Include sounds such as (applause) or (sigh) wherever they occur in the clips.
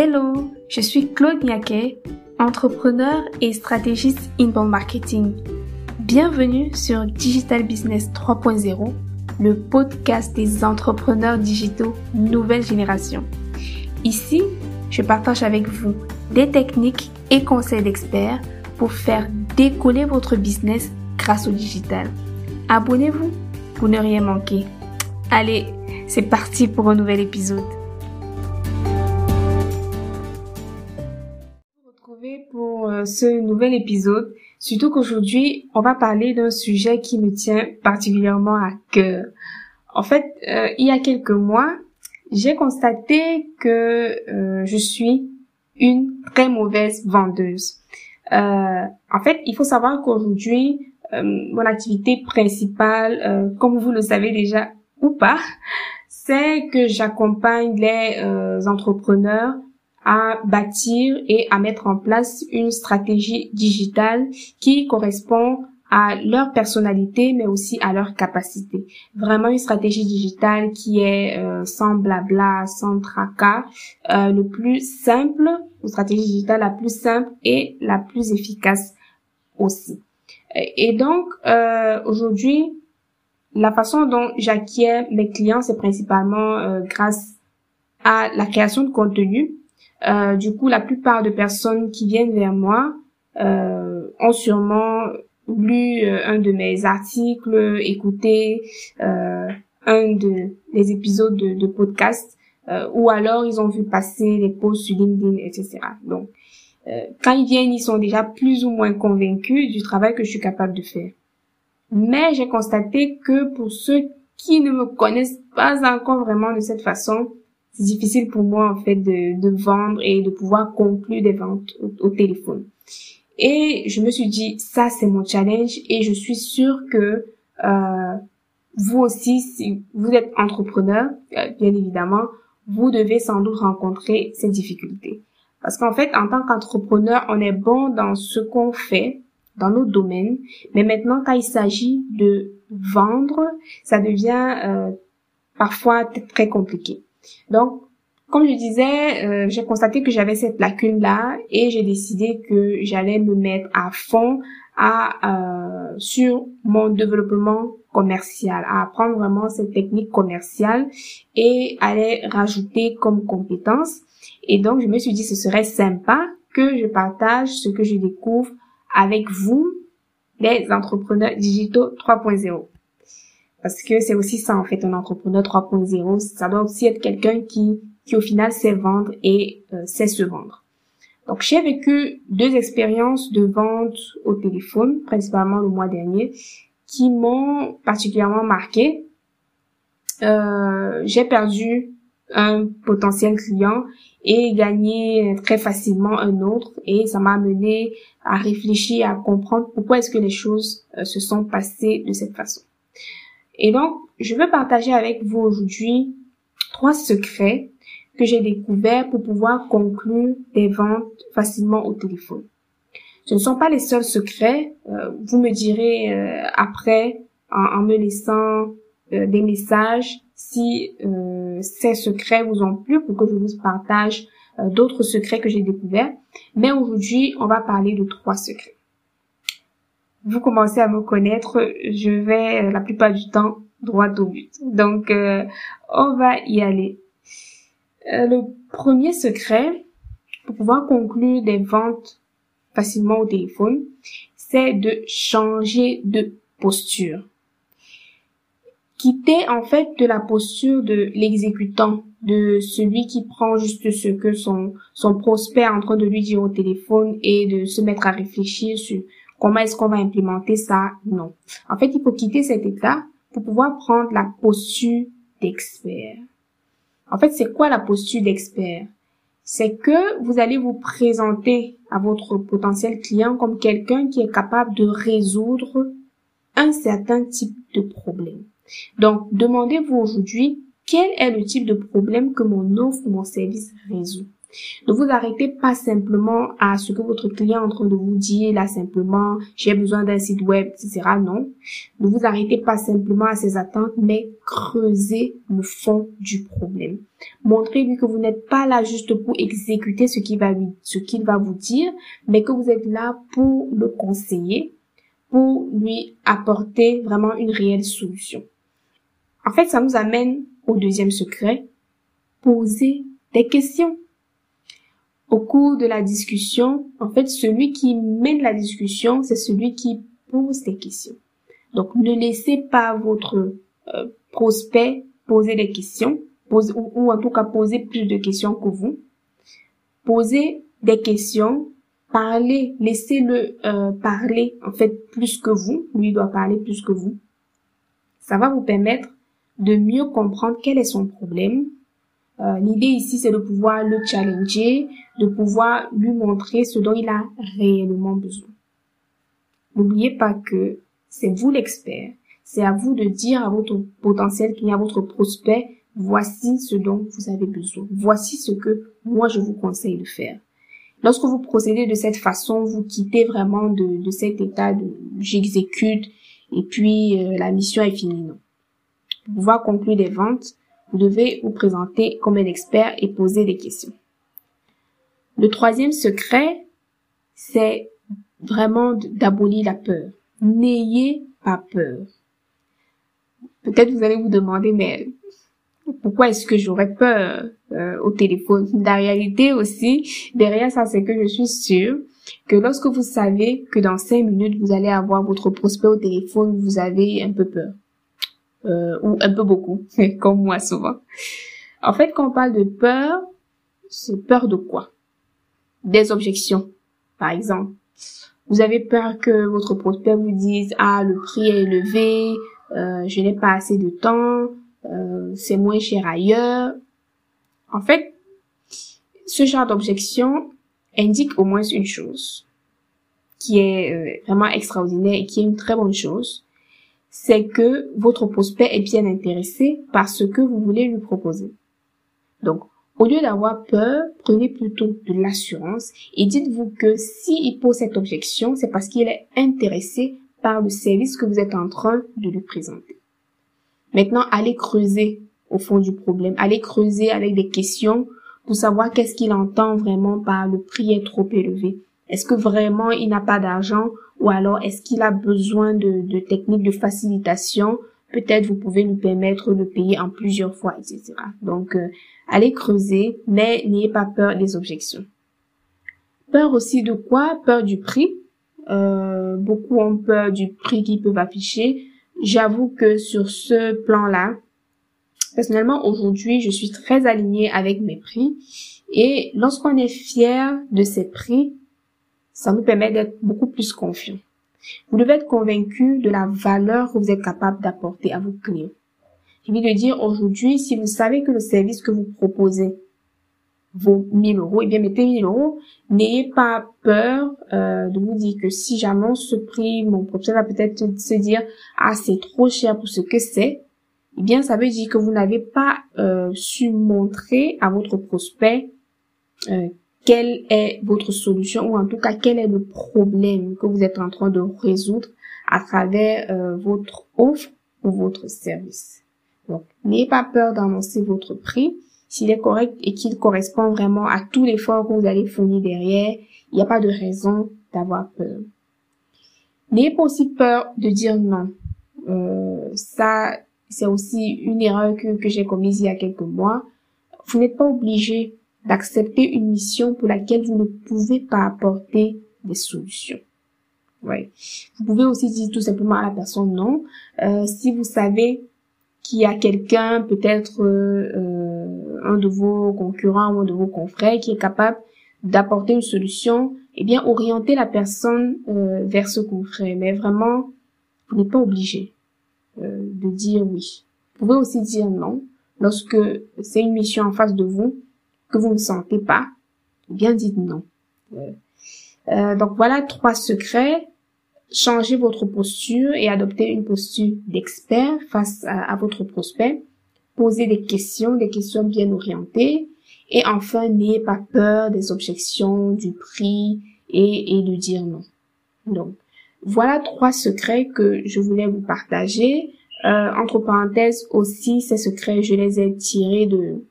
Hello, je suis Claude Niaquet, entrepreneur et stratégiste inbound marketing. Bienvenue sur Digital Business 3.0, le podcast des entrepreneurs digitaux nouvelle génération. Ici, je partage avec vous des techniques et conseils d'experts pour faire décoller votre business grâce au digital. Abonnez-vous pour ne rien manquer. Allez, c'est parti pour un nouvel épisode. Ce nouvel épisode, surtout qu'aujourd'hui, on va parler d'un sujet qui me tient particulièrement à cœur. En fait, euh, il y a quelques mois, j'ai constaté que euh, je suis une très mauvaise vendeuse. en fait, il faut savoir qu'aujourd'hui, mon activité principale, comme vous le savez déjà ou pas, (laughs) c'est que j'accompagne les entrepreneurs à bâtir et à mettre en place une stratégie digitale qui correspond à leur personnalité, mais aussi à leur capacité. Vraiment une stratégie digitale qui est euh, sans blabla, sans tracas, euh, le plus simple, une stratégie digitale la plus simple et la plus efficace aussi. Et donc, euh, aujourd'hui, la façon dont j'acquiers mes clients, c'est principalement grâce à la création de contenu, euh, du coup, la plupart de personnes qui viennent vers moi euh, ont sûrement lu euh, un de mes articles, écouté euh, un de les épisodes de, de podcast, ou alors ils ont vu passer les posts sur LinkedIn, etc. Donc, quand ils viennent, ils sont déjà plus ou moins convaincus du travail que je suis capable de faire. Mais j'ai constaté que pour ceux qui ne me connaissent pas encore vraiment de cette façon, c'est difficile pour moi en fait de, de vendre et de pouvoir conclure des ventes au, téléphone. Et je me suis dit, ça c'est mon challenge et je suis sûre que euh, vous aussi, si vous êtes entrepreneur, euh, bien évidemment, vous devez sans doute rencontrer ces difficultés. Parce qu'en fait, en tant qu'entrepreneur, on est bon dans ce qu'on fait, dans nos domaines, mais maintenant, quand il s'agit de vendre, ça devient euh, parfois très compliqué. Donc, comme je disais, euh, j'ai constaté que j'avais cette lacune-là et j'ai décidé que j'allais me mettre à fond à, euh, sur mon développement commercial, à apprendre vraiment cette technique commerciale et les rajouter comme compétences. Et donc, je me suis dit, ce serait sympa que je partage ce que je découvre avec vous, les entrepreneurs digitaux 3.0. Parce que c'est aussi ça, en fait, un entrepreneur 3.0. Ça doit aussi être quelqu'un qui, qui au final sait vendre et euh, sait se vendre. Donc, j'ai vécu deux expériences de vente au téléphone, principalement le mois dernier, qui m'ont particulièrement marqué. Euh, j'ai perdu un potentiel client et gagné très facilement un autre et ça m'a amené à réfléchir, à comprendre pourquoi est-ce que les choses euh, se sont passées de cette façon. Et donc, je veux partager avec vous aujourd'hui trois secrets que j'ai découverts pour pouvoir conclure des ventes facilement au téléphone. Ce ne sont pas les seuls secrets. Euh, vous me direz euh, après, en, me laissant euh, des messages, si ces secrets vous ont plu pour que je vous partage d'autres secrets que j'ai découverts. Mais aujourd'hui, on va parler de trois secrets vous commencez à me connaître, je vais euh, la plupart du temps droit au but. Donc, euh, on va y aller. Euh, le premier secret pour pouvoir conclure des ventes facilement au téléphone, c'est de changer de posture. Quitter en fait de la posture de l'exécutant, de celui qui prend juste ce que son, son prospect est en train de lui dire au téléphone et de se mettre à réfléchir sur Comment est-ce qu'on va implémenter ça? Non. En fait, il faut quitter cet état pour pouvoir prendre la posture d'expert. En fait, c'est quoi la posture d'expert? C'est que vous allez vous présenter à votre potentiel client comme quelqu'un qui est capable de résoudre un certain type de problème. Donc, demandez-vous aujourd'hui quel est le type de problème que mon offre ou mon service résout? Ne vous arrêtez pas simplement à ce que votre client est en train de vous dire, là simplement, j'ai besoin d'un site web, etc. Non. Ne vous arrêtez pas simplement à ses attentes, mais creusez le fond du problème. Montrez-lui que vous n'êtes pas là juste pour exécuter ce qu'il va ce qu'il va vous dire, mais que vous êtes là pour le conseiller, pour lui apporter vraiment une réelle solution. En fait, ça nous amène au deuxième secret. Poser des questions au cours de la discussion, en fait, celui qui mène la discussion, c'est celui qui pose des questions. Donc, ne laissez pas votre euh, prospect poser des questions, pose, ou, en tout cas poser plus de questions que vous. Posez des questions, parlez, laissez-le euh, parler en fait plus que vous. Lui doit parler plus que vous. Ça va vous permettre de mieux comprendre quel est son problème, euh, l'idée ici, c'est de pouvoir le challenger, de pouvoir lui montrer ce dont il a réellement besoin. N'oubliez pas que c'est vous l'expert. C'est à vous de dire à votre potentiel client, à votre prospect, voici ce dont vous avez besoin. Voici ce que moi je vous conseille de faire. Lorsque vous procédez de cette façon, vous quittez vraiment de, cet état de j'exécute et puis euh, la mission est finie. Non. Pour pouvoir conclure des ventes, vous devez vous présenter comme un expert et poser des questions. Le troisième secret, c'est vraiment d'abolir la peur. N'ayez pas peur. Peut-être vous allez vous demander, mais pourquoi est-ce que j'aurais peur euh, au téléphone? La réalité aussi, derrière ça, c'est que je suis sûre que lorsque vous savez que dans cinq minutes, vous allez avoir votre prospect au téléphone, vous avez un peu peur euh, ou un peu beaucoup, (laughs) comme moi souvent. En fait, quand on parle de peur, c'est peur de quoi? Des objections, par exemple. Vous avez peur que votre prospect vous dise ah le prix est élevé, euh, je n'ai pas assez de temps, euh, c'est moins cher ailleurs. En fait, ce genre d'objection indique au moins une chose qui est euh, vraiment extraordinaire et qui est une très bonne chose, c'est que votre prospect est bien intéressé par ce que vous voulez lui proposer. Donc, au lieu d'avoir peur, prenez plutôt de l'assurance et dites-vous que s'il pose cette objection, c'est parce qu'il est intéressé par le service que vous êtes en train de lui présenter. Maintenant, allez creuser au fond du problème, allez creuser avec des questions pour savoir qu'est-ce qu'il entend vraiment par le prix est trop élevé. Est-ce que vraiment il n'a pas d'argent ou alors est-ce qu'il a besoin de, de techniques de facilitation? Peut-être vous pouvez lui permettre de payer en plusieurs fois, etc. Donc, euh, allez creuser, mais n'ayez pas peur des objections. Peur aussi de quoi? Peur du prix. Euh, beaucoup ont peur du prix qu'ils peuvent afficher. J'avoue que sur ce plan-là, personnellement, aujourd'hui, je suis très alignée avec mes prix. Et lorsqu'on est fier de ses prix, ça nous permet d'être beaucoup plus confiants. Vous devez être convaincu de la valeur que vous êtes capable d'apporter à vos clients. Je viens de dire aujourd'hui, si vous savez que le service que vous proposez vaut 1000 euros, eh bien mettez 1000 euros. N'ayez pas peur euh, de vous dire que si j'annonce ce prix, mon propriétaire va peut-être se dire ah c'est trop cher pour ce que c'est. Eh bien ça veut dire que vous n'avez pas euh, su montrer à votre prospect euh, quelle est votre solution ou en tout cas quel est le problème que vous êtes en train de résoudre à travers euh, votre offre ou votre service. Donc, n'ayez pas peur d'annoncer votre prix. S'il est correct et qu'il correspond vraiment à tout l'effort que vous allez fournir derrière, il n'y a pas de raison d'avoir peur. N'ayez pas aussi peur de dire non. Euh, ça, c'est aussi une erreur que, que j'ai commise il y a quelques mois. Vous n'êtes pas obligé d'accepter une mission pour laquelle vous ne pouvez pas apporter des solutions. Ouais. Vous pouvez aussi dire tout simplement à la personne non. Euh, si vous savez qu'il y a quelqu'un, peut-être euh, un de vos concurrents ou un de vos confrères qui est capable d'apporter une solution, eh bien orientez la personne euh, vers ce confrère. Mais vraiment, vous n'êtes pas obligé euh, de dire oui. Vous pouvez aussi dire non lorsque c'est une mission en face de vous que vous ne sentez pas, bien dites non. Euh, donc voilà trois secrets. Changez votre posture et adoptez une posture d'expert face à, votre prospect. Posez des questions, des questions bien orientées. Et enfin, n'ayez pas peur des objections, du prix et, et de dire non. Donc, voilà trois secrets que je voulais vous partager. Euh, entre parenthèses aussi, ces secrets, je les ai tirés de,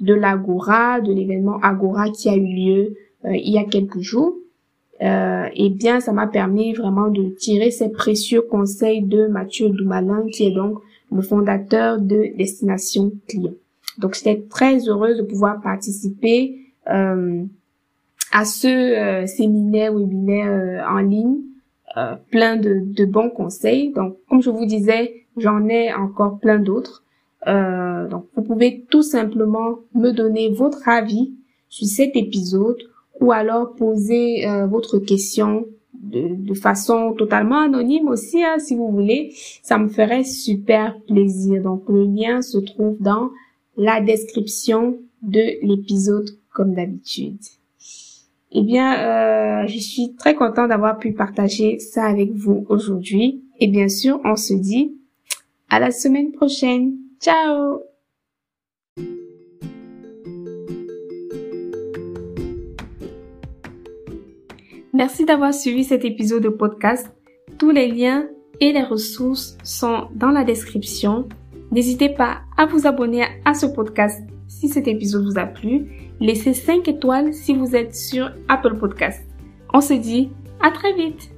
de l'Agora, de l'événement Agora qui a eu lieu euh, il y a quelques jours. Euh, et bien, ça m'a permis vraiment de tirer ces précieux conseils de Mathieu Doumalin, qui est donc le fondateur de Destination Client. Donc, j'étais très heureuse de pouvoir participer euh, à ce euh, séminaire, webinaire en ligne, plein de, bons conseils. Donc, comme je vous disais, j'en ai encore plein d'autres. Donc, vous pouvez tout simplement me donner votre avis sur cet épisode ou alors poser euh, votre question de, de, façon totalement anonyme aussi, hein, si vous voulez. Ça me ferait super plaisir. Donc le lien se trouve dans la description de l'épisode comme d'habitude. Eh bien, euh, je suis très contente d'avoir pu partager ça avec vous aujourd'hui. Et bien sûr, on se dit à la semaine prochaine. Ciao Merci d'avoir suivi cet épisode de podcast. Tous les liens et les ressources sont dans la description. N'hésitez pas à vous abonner à ce podcast si cet épisode vous a plu. Laissez 5 étoiles si vous êtes sur Apple Podcast. On se dit à très vite